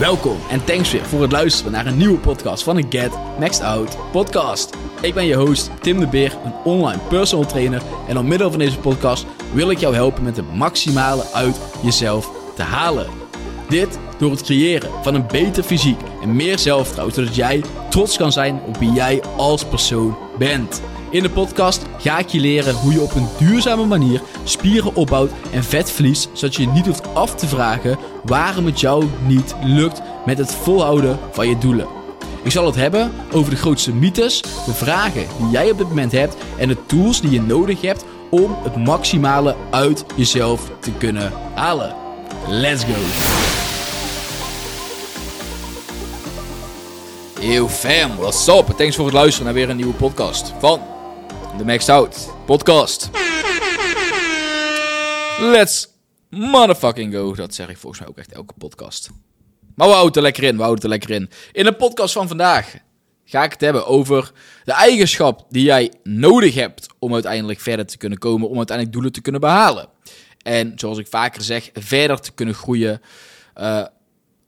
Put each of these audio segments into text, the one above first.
Welkom en thanks weer voor het luisteren naar een nieuwe podcast van de Get Maxed Out podcast. Ik ben je host Tim de Beer, een online personal trainer en door middel van deze podcast wil ik jou helpen met het maximale uit jezelf te halen. Dit door het creëren van een beter fysiek en meer zelfvertrouwen, zodat jij trots kan zijn op wie jij als persoon bent. In de podcast ga ik je leren hoe je op een duurzame manier spieren opbouwt en vet verliest, zodat je niet hoeft af te vragen waarom het jou niet lukt met het volhouden van je doelen. Ik zal het hebben over de grootste mythes, de vragen die jij op dit moment hebt en de tools die je nodig hebt om het maximale uit jezelf te kunnen halen. Let's go! Yo fam, what's up? Thanks voor het luisteren naar weer een nieuwe podcast van de Maxed Out podcast. Let's motherfucking go. Dat zeg ik volgens mij ook echt elke podcast. Maar we houden er lekker in, we houden er lekker in. In de podcast van vandaag ga ik het hebben over de eigenschap die jij nodig hebt om uiteindelijk verder te kunnen komen, om uiteindelijk doelen te kunnen behalen. En zoals ik vaker zeg, verder te kunnen groeien uh,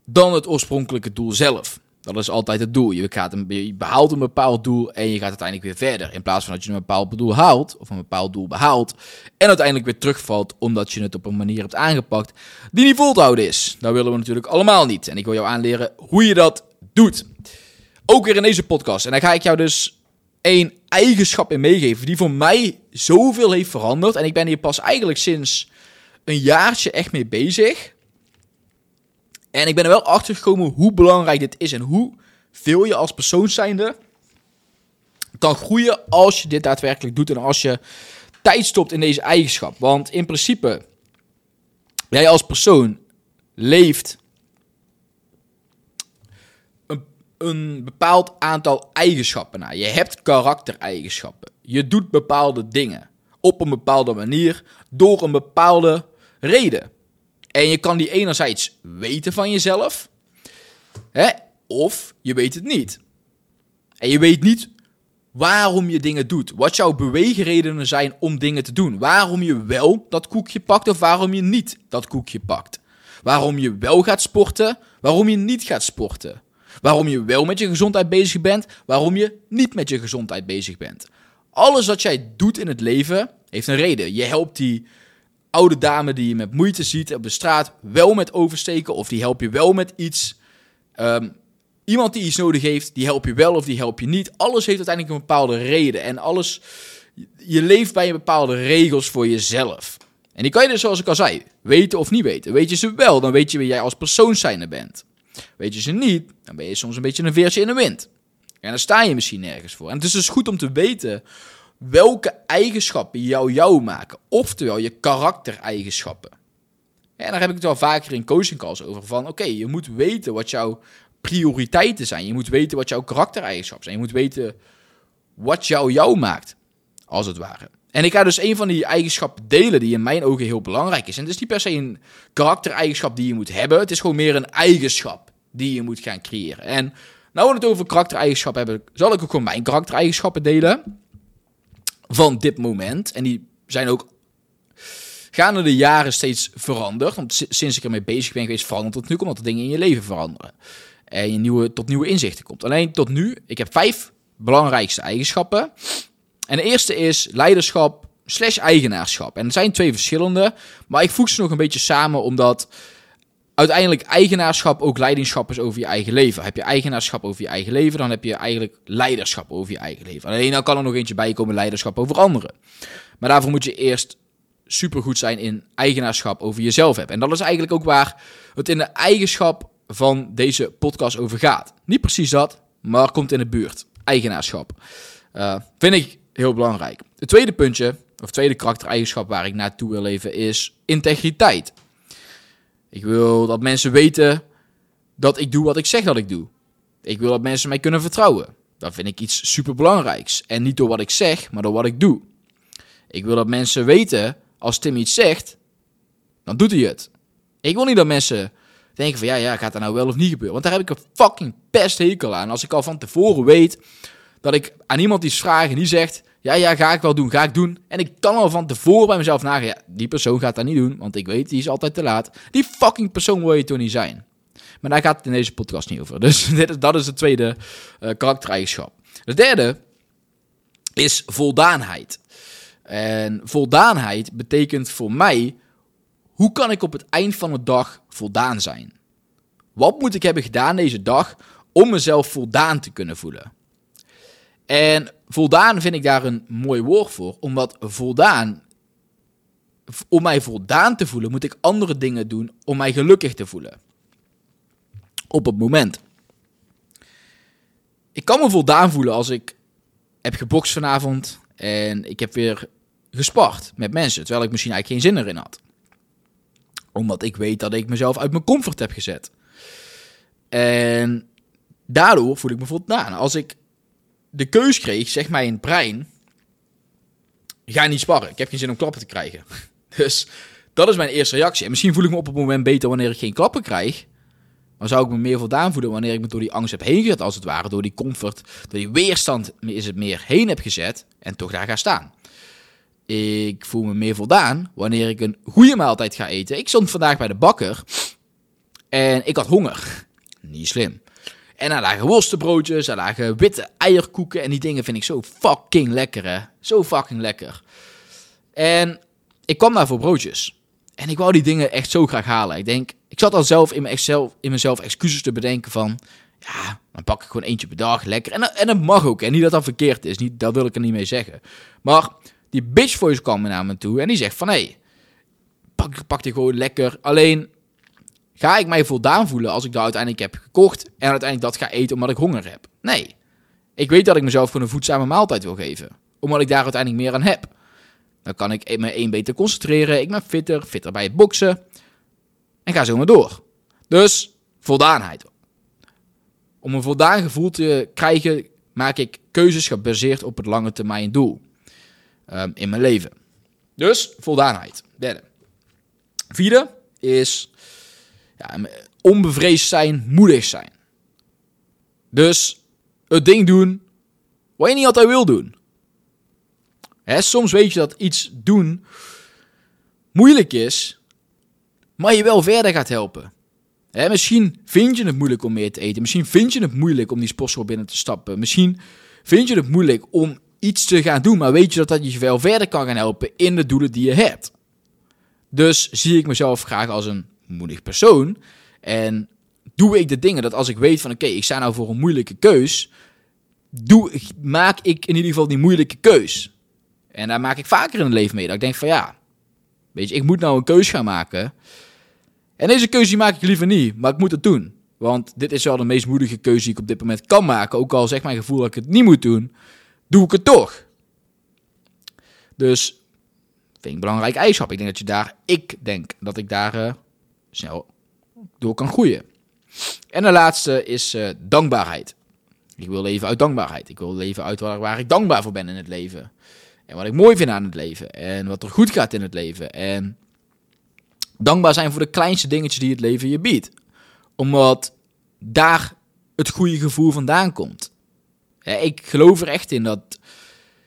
dan het oorspronkelijke doel zelf. Dat is altijd het doel. Je, gaat een, je behaalt een bepaald doel en je gaat uiteindelijk weer verder. In plaats van dat je een bepaald doel haalt, of een bepaald doel behaalt, en uiteindelijk weer terugvalt omdat je het op een manier hebt aangepakt die niet vol te houden is. Dat willen we natuurlijk allemaal niet. En ik wil jou aanleren hoe je dat doet. Ook weer in deze podcast. En daar ga ik jou dus één eigenschap in meegeven die voor mij zoveel heeft veranderd. En ik ben hier pas eigenlijk sinds een jaartje echt mee bezig. En ik ben er wel achter gekomen hoe belangrijk dit is en hoe veel je als persoon zijnde kan groeien als je dit daadwerkelijk doet en als je tijd stopt in deze eigenschap. Want in principe, jij als persoon leeft een, een bepaald aantal eigenschappen na. Je hebt karaktereigenschappen. Je doet bepaalde dingen op een bepaalde manier door een bepaalde reden. En je kan die enerzijds weten van jezelf, hè, of je weet het niet. En je weet niet waarom je dingen doet. Wat jouw beweegredenen zijn om dingen te doen. Waarom je wel dat koekje pakt of waarom je niet dat koekje pakt. Waarom je wel gaat sporten, waarom je niet gaat sporten. Waarom je wel met je gezondheid bezig bent, waarom je niet met je gezondheid bezig bent. Alles wat jij doet in het leven heeft een reden. Je helpt die oude dame die je met moeite ziet op de straat wel met oversteken of die help je wel met iets. Ehm, iemand die iets nodig heeft, die help je wel of die help je niet. Alles heeft uiteindelijk een bepaalde reden en alles, je leeft bij een bepaalde regels voor jezelf. En die kan je dus, zoals ik al zei, weten of niet weten. Weet je ze wel, dan weet je wie jij als persoon zijnde bent. Weet je ze niet, dan ben je soms een beetje een veertje in de wind. En dan sta je misschien nergens voor. En het is dus goed om te weten welke eigenschappen jou jou maken. Oftewel je karaktereigenschappen. En daar heb ik het wel vaker in coaching calls over. Van oké, je moet weten wat jouw prioriteiten zijn. Je moet weten wat jouw karaktereigenschappen zijn. Je moet weten wat jou jou maakt. Als het ware. En ik ga dus een van die eigenschappen delen die in mijn ogen heel belangrijk is. En het is niet per se een karaktereigenschap die je moet hebben. Het is gewoon meer een eigenschap die je moet gaan creëren. En nou we het over karaktereigenschappen hebben, zal ik ook gewoon mijn karaktereigenschappen delen van dit moment. En die zijn ook gaande de jaren steeds veranderd. Want sinds ik ermee bezig ben geweest, verandert het nu, omdat er dingen in je leven veranderen. En je nieuwe, tot nieuwe inzichten komt. Alleen tot nu, ik heb vijf belangrijkste eigenschappen. En de eerste is leiderschap slash eigenaarschap. En er zijn twee verschillende, maar ik voeg ze nog een beetje samen, omdat uiteindelijk eigenaarschap ook leiderschap is over je eigen leven. Heb je eigenaarschap over je eigen leven, dan heb je eigenlijk leiderschap over je eigen leven. Alleen dan kan er nog eentje bij komen, leiderschap over anderen. Maar daarvoor moet je eerst supergoed zijn in eigenaarschap over jezelf hebben. En dat is eigenlijk ook waar het in de eigenschap van deze podcast over gaat. Niet precies dat, maar komt in de buurt. Eigenaarschap. Uh, vind ik heel belangrijk. Het tweede puntje, of tweede karaktereigenschap waar ik naartoe wil leven, is integriteit. Ik wil dat mensen weten dat ik doe wat ik zeg dat ik doe. Ik wil dat mensen mij kunnen vertrouwen. Dat vind ik iets superbelangrijks. En niet door wat ik zeg, maar door wat ik doe. Ik wil dat mensen weten, als Tim iets zegt, dan doet hij het. Ik wil niet dat mensen denken van, ja, ja, gaat dat nou wel of niet gebeuren? Want daar heb ik een fucking pesthekel aan. Als ik al van tevoren weet dat ik aan iemand iets vraag en die zegt, ja, ja, ga ik wel doen, ga ik doen. En ik kan al van tevoren bij mezelf nagaan, ja, die persoon gaat dat niet doen, want ik weet, die is altijd te laat. Die fucking persoon wil je toch niet zijn. Maar daar gaat het in deze podcast niet over. Dus dit, dat is de tweede uh, karaktereigenschap. De derde is voldaanheid. En voldaanheid betekent voor mij, hoe kan ik op het eind van de dag voldaan zijn? Wat moet ik hebben gedaan deze dag om mezelf voldaan te kunnen voelen? En voldaan vind ik daar een mooi woord voor, omdat voldaan, om mij voldaan te voelen, moet ik andere dingen doen om mij gelukkig te voelen. Op het moment. Ik kan me voldaan voelen als ik heb gebokst vanavond en ik heb weer gespart met mensen, terwijl ik misschien eigenlijk geen zin erin had. Omdat ik weet dat ik mezelf uit mijn comfort heb gezet. En daardoor voel ik me voldaan. Als ik de keus kreeg, zeg mij in het brein, ga niet sparren. Ik heb geen zin om klappen te krijgen. Dus dat is mijn eerste reactie. En misschien voel ik me op het moment beter wanneer ik geen klappen krijg. Maar zou ik me meer voldaan voelen wanneer ik me door die angst heb heen gezet, als het ware. Door die comfort, door die weerstand is het meer heen heb gezet en toch daar ga staan. Ik voel me meer voldaan wanneer ik een goede maaltijd ga eten. Ik stond vandaag bij de bakker en ik had honger. Niet slim. En daar lagen worstenbroodjes, daar lagen witte eierkoeken. En die dingen vind ik zo fucking lekker, hè. Zo fucking lekker. En ik kwam daar voor broodjes. En ik wou die dingen echt zo graag halen. Ik denk, ik zat al zelf in, mezelf, in excuses te bedenken van... Ja, dan pak ik gewoon eentje per dag, lekker. En, en dat mag ook, en niet dat dat verkeerd is. Niet, dat wil ik er niet mee zeggen. Maar die bitch voice kwam naar me toe en die zegt van... Hé, hey, pak, pak die gewoon lekker. Alleen, Ga ik mij voldaan voelen als ik dat uiteindelijk heb gekocht en uiteindelijk dat ga eten omdat ik honger heb? Nee. Ik weet dat ik mezelf gewoon een voedzame maaltijd wil geven. Omdat ik daar uiteindelijk meer aan heb. Dan kan ik me één beter concentreren. Ik ben fitter, fitter bij het boksen. En ga zo maar door. Dus voldaanheid. Om een voldaan gevoel te krijgen, maak ik keuzes gebaseerd op het lange termijn doel um, in mijn leven. Dus voldaanheid. Derde. Vierde is ja, onbevreesd zijn, moedig zijn. Dus het ding doen wat je niet altijd wil doen. Soms weet je dat iets doen moeilijk is, maar je wel verder gaat helpen. Hè, misschien vind je het moeilijk om meer te eten. Misschien vind je het moeilijk om die sportschool binnen te stappen. Misschien vind je het moeilijk om iets te gaan doen, maar weet je dat dat je wel verder kan gaan helpen in de doelen die je hebt. Dus zie ik mezelf graag als een moedig persoon. En doe ik de dingen dat als ik weet van oké, ik sta nou voor een moeilijke keus, doe, maak ik in ieder geval die moeilijke keus. En daar maak ik vaker in het leven mee. Dat ik denk van ja, weet je, ik moet nou een keus gaan maken. En deze keuze die maak ik liever niet, maar ik moet het doen. Want dit is wel de meest moedige keuze die ik op dit moment kan maken. Ook al zegt mijn gevoel dat ik het niet moet doen, doe ik het toch. Dus vind ik een belangrijk eigenschap. Ik denk dat je daar, ik denk dat ik daar uh, snel door kan groeien. En de laatste is uh, dankbaarheid. Ik wil leven uit dankbaarheid. Ik wil leven uit waar, ik dankbaar voor ben in het leven. En wat ik mooi vind aan het leven. En wat er goed gaat in het leven. En dankbaar zijn voor de kleinste dingetjes die het leven je biedt. Omdat daar het goede gevoel vandaan komt. Ik geloof er echt in dat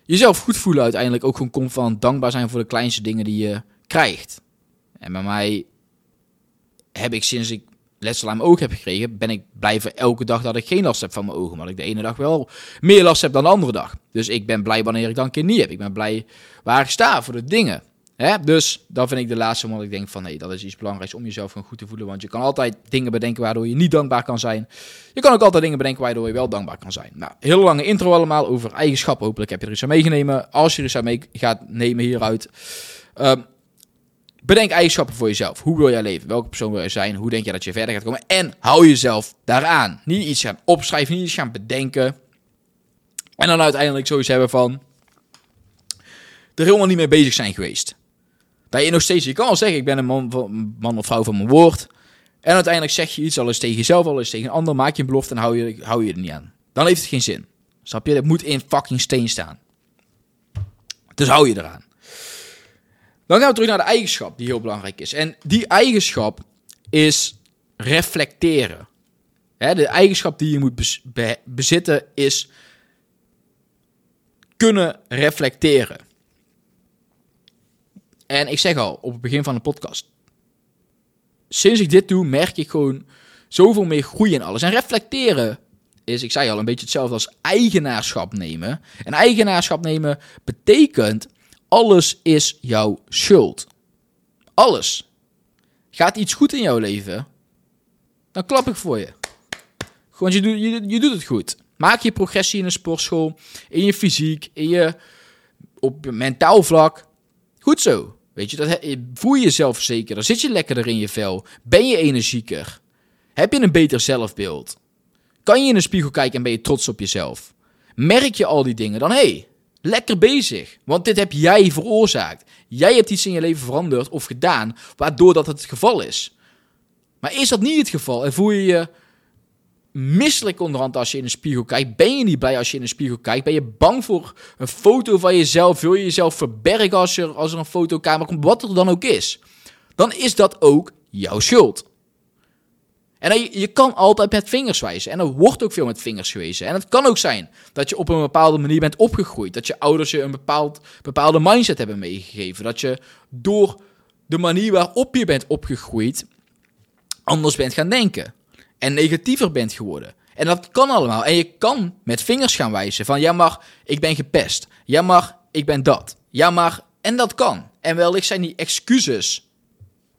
jezelf goed voelen uiteindelijk ook gewoon komt van dankbaar zijn voor de kleinste dingen die je krijgt. En bij mij heb ik sinds ik letsel aan mijn oog heb gekregen, ben ik blijven elke dag dat ik geen last heb van mijn ogen. Maar ik de ene dag wel meer last heb dan de andere dag. Dus ik ben blij wanneer ik dan een keer niet heb. Ik ben blij waar ik sta voor de dingen. Dus dat vind ik de laatste, omdat ik denk van nee, dat is iets belangrijks om jezelf gewoon goed te voelen. Want je kan altijd dingen bedenken waardoor je niet dankbaar kan zijn. Je kan ook altijd dingen bedenken waardoor je wel dankbaar kan zijn. Nou, hele lange intro allemaal over eigenschappen. Hopelijk heb je er iets aan meegenomen. Als je er iets aan mee gaat nemen hieruit. Um, Bedenk eigenschappen voor jezelf. Hoe wil jij leven? Welke persoon wil je zijn? Hoe denk je dat je verder gaat komen? En hou jezelf daaraan. Niet iets gaan opschrijven, niet iets gaan bedenken. En dan uiteindelijk zoiets hebben van... Er helemaal niet mee bezig zijn geweest. Dat je nog steeds... Je kan wel zeggen, ik ben een man, man of vrouw van mijn woord. En uiteindelijk zeg je iets, al eens tegen jezelf, al eens tegen een ander. Maak je een belofte en hou je, hou je er niet aan. Dan heeft het geen zin. Snap je? Dat moet in fucking steen staan. Dus hou je eraan. Dan gaan we terug naar de eigenschap die heel belangrijk is. En die eigenschap is reflecteren. de eigenschap die je moet bezitten is kunnen reflecteren. En ik zeg al op het begin van de podcast. Sinds ik dit doe, merk ik gewoon zoveel meer groei in alles. En reflecteren is, ik zei al, een beetje hetzelfde als eigenaarschap nemen. En eigenaarschap nemen betekent, alles is jouw schuld. Alles. Gaat iets goed in jouw leven, dan klap ik voor je. Gewoon, je, doet, je, doet het goed. Maak je progressie in een sportschool, in je fysiek, in je, op mentaal vlak. Goed zo. Weet je, dat, voel je jezelf. Dan zit je lekkerder in je vel. Ben je energieker. Heb je een beter zelfbeeld. Kan je in een spiegel kijken en ben je trots op jezelf. Merk je al die dingen, dan hé, hey, lekker bezig. Want dit heb jij veroorzaakt. Jij hebt iets in je leven veranderd of gedaan, waardoor dat het geval is. Maar is dat niet het geval en voel je je misselijk onderhand als je in een spiegel kijkt? Ben je niet blij als je in een spiegel kijkt? Ben je bang voor een foto van jezelf? Wil je jezelf verbergen als er, als er een fotocamera komt? Wat er dan ook is. Dan is dat ook jouw schuld. En je, kan altijd met vingers wijzen. En er wordt ook veel met vingers gewezen. En het kan ook zijn dat je op een bepaalde manier bent opgegroeid. Dat je ouders je een bepaald, bepaalde mindset hebben meegegeven. Dat je door de manier waarop je bent opgegroeid anders bent gaan denken. En negatiever bent geworden. En dat kan allemaal. En je kan met vingers gaan wijzen van ja maar ik ben gepest. Ja maar ik ben dat. Ja maar en dat kan. En wellicht zijn die excuses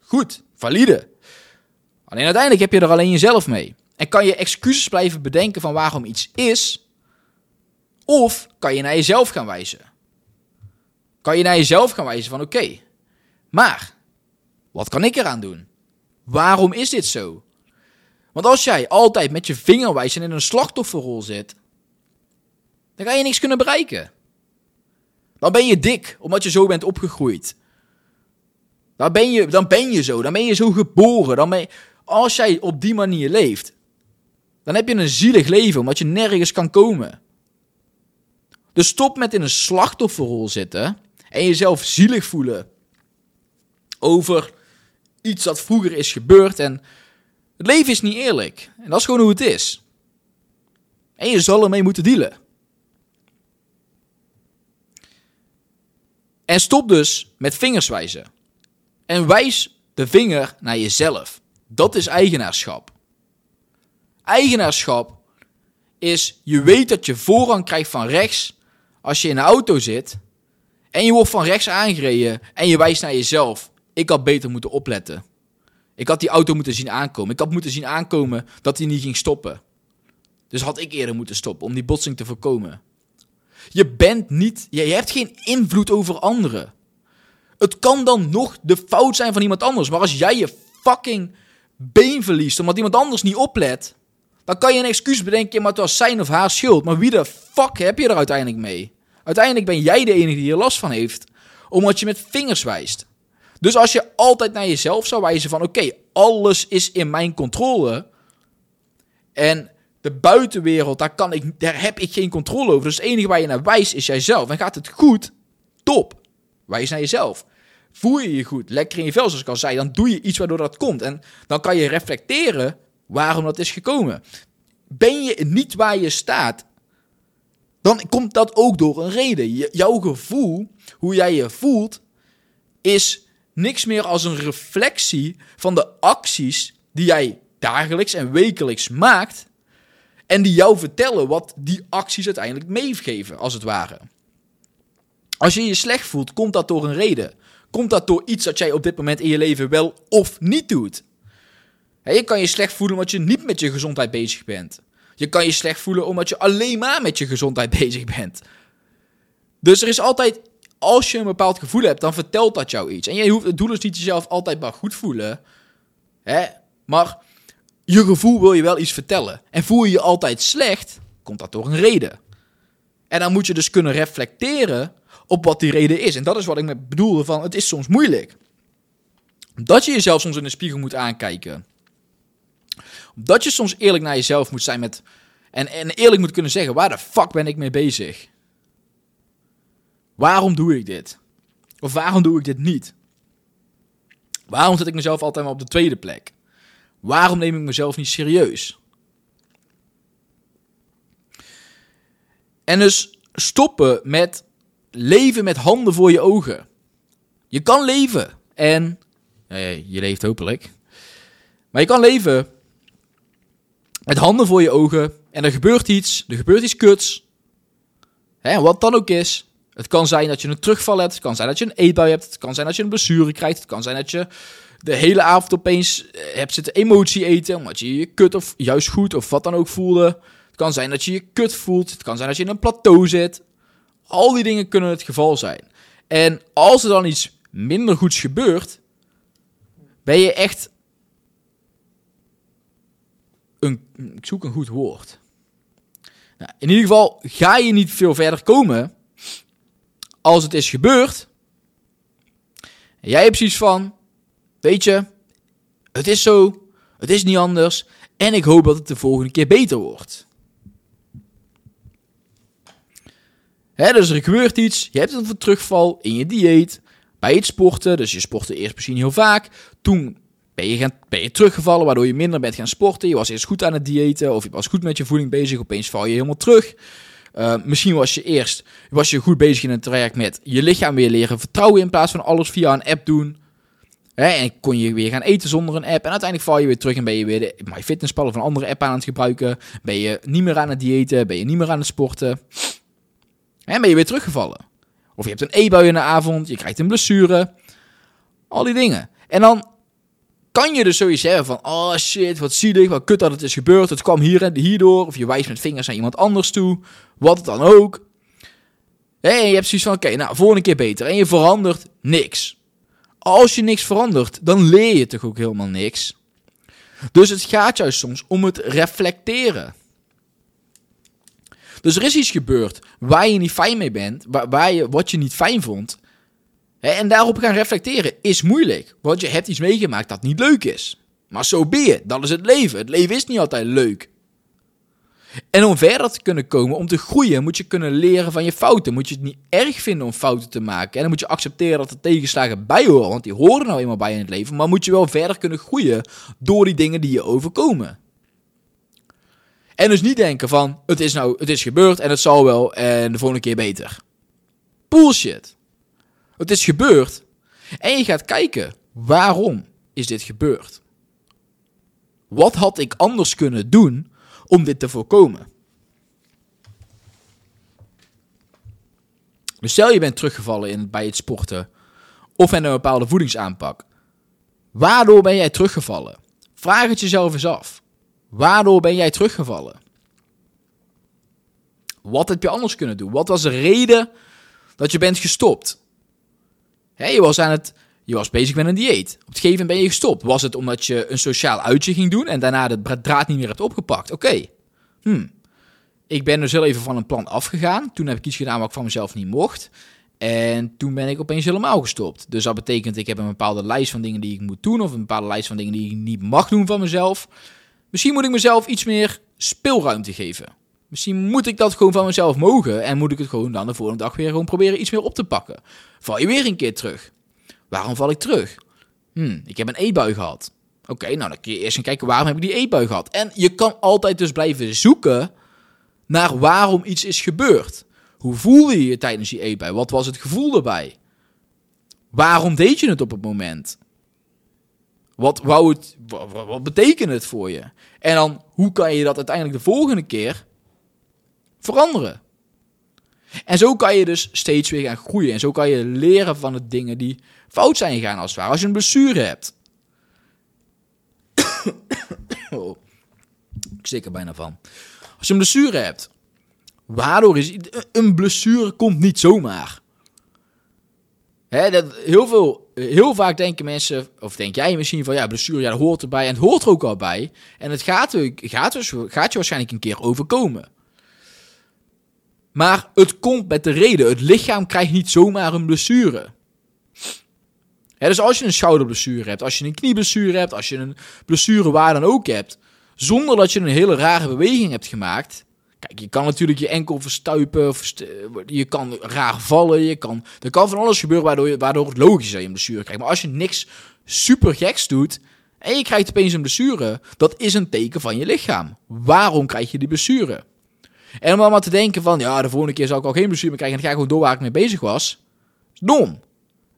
goed, valide. Alleen uiteindelijk heb je er alleen jezelf mee. En kan je excuses blijven bedenken van waarom iets is, of kan je naar jezelf gaan wijzen. Kan je naar jezelf gaan wijzen van oké, maar wat kan ik eraan doen? Waarom is dit zo? Want als jij altijd met je vinger wijst en in een slachtofferrol zit, dan ga je niks kunnen bereiken. Dan ben je dik, omdat je zo bent opgegroeid. Dan ben je, dan ben je zo, dan ben je zo geboren. Dan ben je, als jij op die manier leeft, dan heb je een zielig leven, omdat je nergens kan komen. Dus stop met in een slachtofferrol zitten en jezelf zielig voelen over iets dat vroeger is gebeurd. En het leven is niet eerlijk. En dat is gewoon hoe het is. En je zal ermee moeten dealen. En stop dus met vingers wijzen. En wijs de vinger naar jezelf. Dat is eigenaarschap. Eigenaarschap is je weet dat je voorrang krijgt van rechts als je in een auto zit en je wordt van rechts aangereden en je wijst naar jezelf. Ik had beter moeten opletten. Ik had die auto moeten zien aankomen. Ik had moeten zien aankomen dat hij niet ging stoppen. Dus had ik eerder moeten stoppen om die botsing te voorkomen. Je bent niet, je hebt geen invloed over anderen. Het kan dan nog de fout zijn van iemand anders, maar als jij je fucking been verliest omdat iemand anders niet oplet, dan kan je een excuus bedenken, maar het was zijn of haar schuld. Maar wie de fuck heb je er uiteindelijk mee? Uiteindelijk ben jij de enige die er last van heeft, omdat je met vingers wijst. Dus als je altijd naar jezelf zou wijzen van oké, alles is in mijn controle en de buitenwereld, daar, kan ik, daar heb ik geen controle over. Dus het enige waar je naar wijst is jijzelf. En gaat het goed, top. Wijs naar jezelf voel je je goed, lekker in je vel, zoals ik al zei, dan doe je iets waardoor dat komt. En dan kan je reflecteren waarom dat is gekomen. Ben je niet waar je staat, dan komt dat ook door een reden. jouw gevoel, hoe jij je voelt, is niks meer als een reflectie van de acties die jij dagelijks en wekelijks maakt. En die jou vertellen wat die acties uiteindelijk meegeven, als het ware. Als je je slecht voelt, komt dat door een reden. Komt dat door iets dat jij op dit moment in je leven wel of niet doet? je kan je slecht voelen omdat je niet met je gezondheid bezig bent. Je kan je slecht voelen omdat je alleen maar met je gezondheid bezig bent. Dus er is altijd, als je een bepaald gevoel hebt, dan vertelt dat jou iets. En je hoeft, het doel is niet jezelf altijd maar goed voelen. Hè? Maar je gevoel wil je wel iets vertellen. En voel je je altijd slecht, komt dat door een reden. En dan moet je dus kunnen reflecteren op wat die reden is. En dat is wat ik bedoelde van het is soms moeilijk. Dat je jezelf soms in de spiegel moet aankijken. Dat je soms eerlijk naar jezelf moet zijn met. En, en eerlijk moet kunnen zeggen: waar de fuck ben ik mee bezig? Waarom doe ik dit? Of waarom doe ik dit niet? Waarom zet ik mezelf altijd maar op de tweede plek? Waarom neem ik mezelf niet serieus? En dus stoppen met leven met handen voor je ogen. Je kan leven. En je leeft hopelijk. Maar je kan leven met handen voor je ogen en er gebeurt iets, er gebeurt iets kuts. Hè, wat dan ook is. Het kan zijn dat je een terugval hebt, het kan zijn dat je een eetbui hebt, het kan zijn dat je een blessure krijgt, het kan zijn dat je de hele avond opeens eh, hebt zitten emotie eten, omdat je je kut of juist goed of wat dan ook voelde. Het kan zijn dat je je kut voelt, het kan zijn dat je in een plateau zit. Al die dingen kunnen het geval zijn. En als er dan iets minder goeds gebeurt, ben je echt een, ik zoek een goed woord. Nou, in ieder geval ga je niet veel verder komen als het is gebeurd. Jij hebt zoiets van, weet je, het is zo, het is niet anders en ik hoop dat het de volgende keer beter wordt. Dus er gebeurt iets, je hebt een terugval in je dieet, bij het sporten, dus je sportte eerst misschien heel vaak, toen ben je, gaan, ben je teruggevallen, waardoor je minder bent gaan sporten. Je was eerst goed aan het diëten of je was goed met je voeding bezig. Opeens val je helemaal terug. Uh, misschien was je eerst was je goed bezig in het traject met je lichaam weer leren vertrouwen in plaats van alles via een app doen. En kon je weer gaan eten zonder een app. En uiteindelijk val je weer terug en ben je weer de MyFitnessPal of een andere app aan het gebruiken. Ben je niet meer aan het diëten, ben je niet meer aan het sporten. En ben je weer teruggevallen. Of je hebt een e-bui in de avond, je krijgt een blessure. Al die dingen. En dan kan je dus zoiets hebben van, oh shit, wat zielig, wat kut dat het is gebeurd, het kwam hier en hierdoor, of je wijst met vingers naar iemand anders toe, wat dan ook. En je hebt zoiets van, oké, nou, volgende keer beter. En je verandert niks. Als je niks verandert, dan leer je toch ook helemaal niks. Dus het gaat juist soms om het reflecteren. Dus er is iets gebeurd waar je niet fijn mee bent, waar, waar je, wat je niet fijn vond. En daarop gaan reflecteren is moeilijk, want je hebt iets meegemaakt dat niet leuk is. Maar zo ben je, dat is het leven. Het leven is niet altijd leuk. En om verder te kunnen komen, om te groeien, moet je kunnen leren van je fouten. Moet je het niet erg vinden om fouten te maken. En dan moet je accepteren dat er tegenslagen bij horen, want die horen nou eenmaal bij in het leven. Maar moet je wel verder kunnen groeien door die dingen die je overkomen. En dus niet denken van, het is nou, het is gebeurd en het zal wel en de volgende keer beter. Bullshit. Het is gebeurd. En je gaat kijken, waarom is dit gebeurd? Wat had ik anders kunnen doen om dit te voorkomen? Dus stel je bent teruggevallen in, bij het sporten of in een bepaalde voedingsaanpak. Waardoor ben jij teruggevallen? Vraag het jezelf eens af. Waardoor ben jij teruggevallen? Wat heb je anders kunnen doen? Wat was de reden dat je bent gestopt? Je, was aan het, je was bezig met een dieet. Op het gegeven moment ben je gestopt. Was het omdat je een sociaal uitje ging doen en daarna de draad niet meer hebt opgepakt? Oké. Hmm. Ik ben dus heel even van een plan afgegaan. Toen heb ik iets gedaan wat ik van mezelf niet mocht. En toen ben ik opeens helemaal gestopt. Dus dat betekent, ik heb een bepaalde lijst van dingen die ik moet doen. Of een bepaalde lijst van dingen die ik niet mag doen van mezelf. Misschien moet ik mezelf iets meer speelruimte geven. Misschien moet ik dat gewoon van mezelf mogen en moet ik het gewoon dan de volgende dag weer gewoon proberen iets meer op te pakken. Val je weer een keer terug. Waarom val ik terug? Hm, ik heb een eetbui gehad. Oké, nou dan kun je eerst gaan kijken waarom heb ik die eetbui gehad. En je kan altijd dus blijven zoeken naar waarom iets is gebeurd. Hoe voelde je je tijdens die eetbui? Wat was het gevoel erbij? Waarom deed je het op het moment? Wat, wat, betekent het voor je? En dan, hoe kan je dat uiteindelijk de volgende keer veranderen. En zo kan je dus steeds weer gaan groeien. En zo kan je leren van de dingen die fout zijn gegaan, als het. Als je een blessure hebt. oh, ik stik er bijna van. Als je een blessure hebt. Waardoor is een blessure komt niet zomaar. Heel, veel, heel vaak denken mensen, of denk jij misschien van ja, blessure, ja, dat hoort erbij. En het hoort er ook al bij. En het gaat, gaat, dus, gaat je waarschijnlijk een keer overkomen. Maar het komt met de reden. Het lichaam krijgt niet zomaar een blessure. dus als je een schouderblessure hebt, als je een knieblessure hebt, als je een blessure waar dan ook hebt, zonder dat je een hele rare beweging hebt gemaakt. Kijk, je kan natuurlijk je enkel verstuipen, je kan raar vallen, je kan, er kan van alles gebeuren waardoor, je, waardoor het logisch is dat je een blessure krijgt. Maar als je niks super geks doet en je krijgt opeens een blessure, dat is een teken van je lichaam. Waarom krijg je die blessure? En om dan maar te denken van, ja, de volgende keer zal ik al geen blessure meer krijgen en dan ga ik gewoon door waar ik mee bezig was. Dom.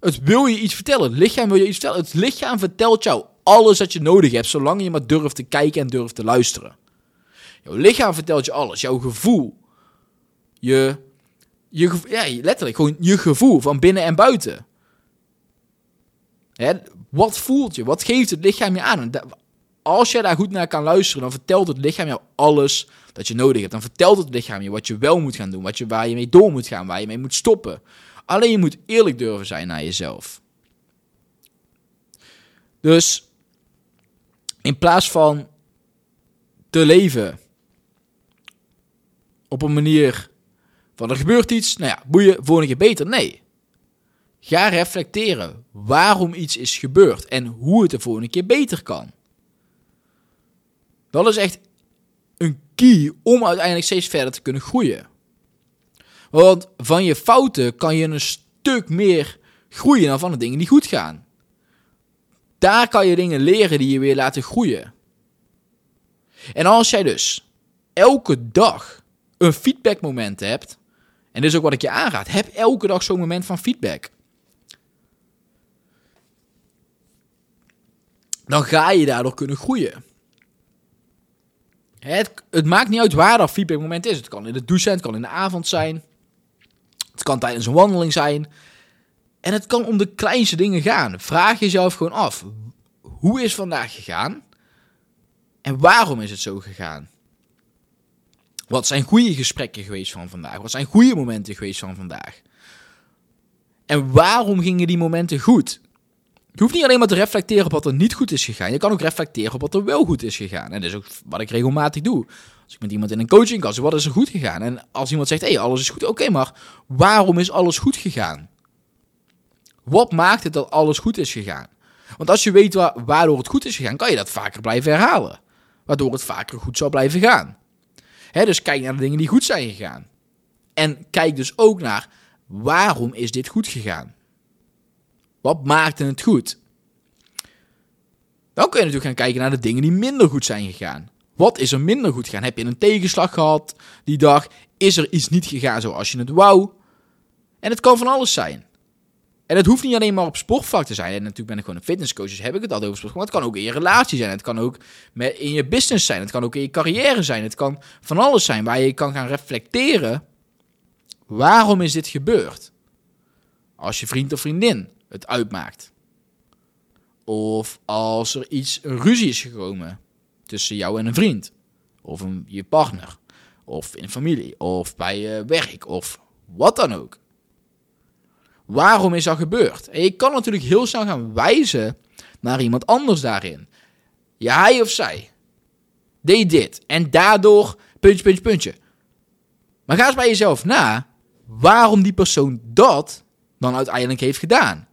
Het wil je iets vertellen. Het lichaam wil je iets vertellen. Het lichaam vertelt jou alles wat je nodig hebt, zolang je maar durft te kijken en durft te luisteren. Lichaam vertelt je alles. Jouw gevoel. Je, je, ja, letterlijk gewoon je gevoel van binnen en buiten. Wat voelt je? Wat geeft het lichaam je aan? Als je daar goed naar kan luisteren, dan vertelt het lichaam jou alles dat je nodig hebt. Dan vertelt het lichaam je wat je wel moet gaan doen, wat je, waar je mee door moet gaan, waar je mee moet stoppen. Alleen je moet eerlijk durven zijn naar jezelf. Dus in plaats van te leven op een manier van er gebeurt iets, nou ja, boeien, volgende keer beter. Nee. Ga reflecteren waarom iets is gebeurd en hoe het de volgende keer beter kan. Dat is echt een key om uiteindelijk steeds verder te kunnen groeien. Want van je fouten kan je een stuk meer groeien dan van de dingen die goed gaan. Daar kan je dingen leren die je weer laten groeien. En als jij dus elke dag een feedbackmoment hebt, en dit is ook wat ik je aanraad, heb elke dag zo'n moment van feedback. Dan ga je daardoor kunnen groeien. Het, het maakt niet uit waar dat feedbackmoment is. Het kan in de douche het kan in de avond zijn. Het kan tijdens een wandeling zijn. En het kan om de kleinste dingen gaan. Vraag jezelf gewoon af: hoe is vandaag gegaan? En waarom is het zo gegaan? Wat zijn goede gesprekken geweest van vandaag? Wat zijn goede momenten geweest van vandaag? En waarom gingen die momenten goed? Je hoeft niet alleen maar te reflecteren op wat er niet goed is gegaan. Je kan ook reflecteren op wat er wel goed is gegaan. En dat is ook wat ik regelmatig doe. Als ik met iemand in een coaching kan, wat is er goed gegaan? En als iemand zegt, hé, hey, alles is goed. Oké, maar waarom is alles goed gegaan? Wat maakt het dat alles goed is gegaan? Want als je weet waardoor het goed is gegaan, kan je dat vaker blijven herhalen. Waardoor het vaker goed zal blijven gaan. Dus kijk naar de dingen die goed zijn gegaan. En kijk dus ook naar waarom is dit goed gegaan? Wat maakte het goed? Dan kun je natuurlijk gaan kijken naar de dingen die minder goed zijn gegaan. Wat is er minder goed gegaan? Heb je een tegenslag gehad die dag? Is er iets niet gegaan zoals je het wou? En het kan van alles zijn. En het hoeft niet alleen maar op sportvlak te zijn. En natuurlijk ben ik gewoon een fitnesscoach, dus heb ik het al over sport. Maar het kan ook in je relatie zijn. Het kan ook met, in je business zijn. Het kan ook in je carrière zijn. Het kan van alles zijn waar je kan gaan reflecteren. Waarom is dit gebeurd? Als je vriend of vriendin het uitmaakt. Of als er iets, een ruzie is gekomen tussen jou en een vriend. Of een, je partner. Of in familie. Of bij je werk. Of wat dan ook. Waarom is dat gebeurd? En je kan natuurlijk heel snel gaan wijzen naar iemand anders daarin. Ja, hij of zij deed dit. En daardoor puntje, puntje, puntje. Maar ga eens bij jezelf na waarom die persoon dat dan uiteindelijk heeft gedaan.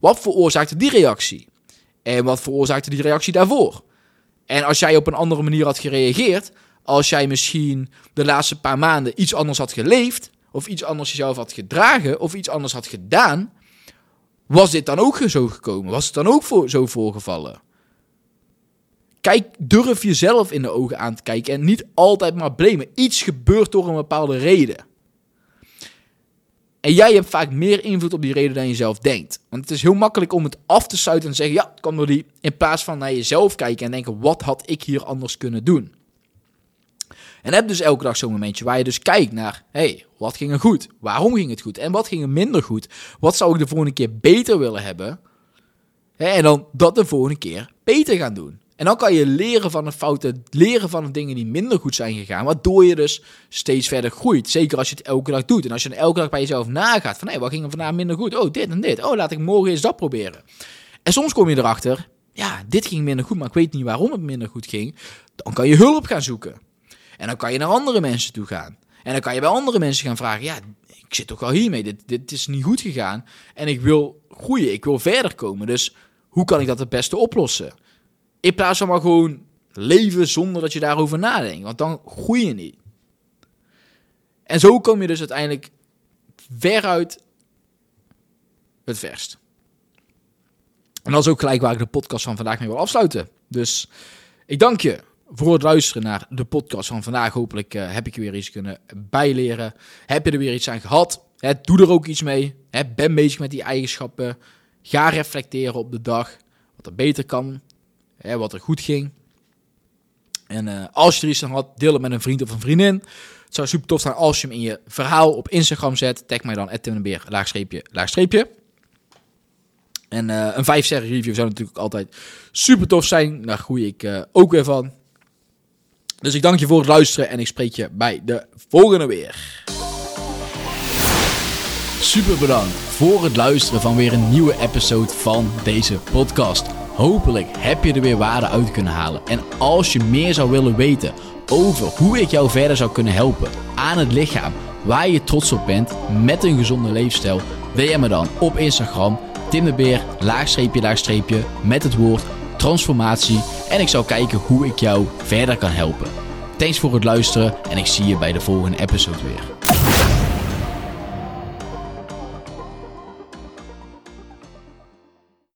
Wat veroorzaakte die reactie? En wat veroorzaakte die reactie daarvoor? En als jij op een andere manier had gereageerd, als jij misschien de laatste paar maanden iets anders had geleefd, of iets anders jezelf had gedragen, of iets anders had gedaan, was dit dan ook zo gekomen? Was het dan ook zo voorgevallen? Kijk, durf jezelf in de ogen aan te kijken en niet altijd maar blamen. Iets gebeurt door een bepaalde reden. En jij hebt vaak meer invloed op die reden dan je zelf denkt. Want het is heel makkelijk om het af te sluiten en te zeggen: ja, het kan door die. In plaats van naar jezelf kijken en denken: wat had ik hier anders kunnen doen? En heb dus elke dag zo'n momentje waar je dus kijkt naar: hey, wat ging er goed? Waarom ging het goed? En wat ging er minder goed? Wat zou ik de volgende keer beter willen hebben? En dan dat de volgende keer beter gaan doen. En dan kan je leren van de fouten, leren van de dingen die minder goed zijn gegaan, waardoor je dus steeds verder groeit. Zeker als je het elke dag doet. En als je dan elke dag bij jezelf nagaat van, hé, wat ging er vandaag minder goed? Oh, dit en dit. Oh, laat ik morgen eens dat proberen. En soms kom je erachter, ja, dit ging minder goed, maar ik weet niet waarom het minder goed ging. Dan kan je hulp gaan zoeken. En dan kan je naar andere mensen toe gaan. En dan kan je bij andere mensen gaan vragen, ja, ik zit toch al hiermee, dit, dit is niet goed gegaan. En ik wil groeien, ik wil verder komen. Dus hoe kan ik dat het beste oplossen? In plaats van maar gewoon leven zonder dat je daarover nadenkt. Want dan groei je niet. En zo kom je dus uiteindelijk veruit het verst. En dat is ook gelijk waar ik de podcast van vandaag mee wil afsluiten. Dus ik dank je voor het luisteren naar de podcast van vandaag. Hopelijk uh, heb ik je weer iets kunnen bijleren. Heb je er weer iets aan gehad? Doe er ook iets mee. Ben bezig met die eigenschappen. Ga reflecteren op de dag. Wat er beter kan wat er goed ging. En uh, als je er iets aan had, deel het met een vriend of een vriendin. Het zou super tof zijn als je hem in je verhaal op Instagram zet. Tag mij dan, Beer, laagstreepje, laagstreepje. En uh, een 5 sterren review zou natuurlijk altijd super tof zijn. Daar groei ik ook weer van. Dus ik dank je voor het luisteren en ik spreek je bij de volgende weer. Super bedankt voor het luisteren van weer een nieuwe episode van deze podcast. Hopelijk heb je er weer waarde uit kunnen halen. En als je meer zou willen weten over hoe ik jou verder zou kunnen helpen aan het lichaam waar je trots op bent met een gezonde leefstijl, DM me dan op Instagram Tim de Beer, laagstreepje, laagstreepje, met het woord transformatie. En ik zal kijken hoe ik jou verder kan helpen. Thanks voor het luisteren en ik zie je bij de volgende episode weer.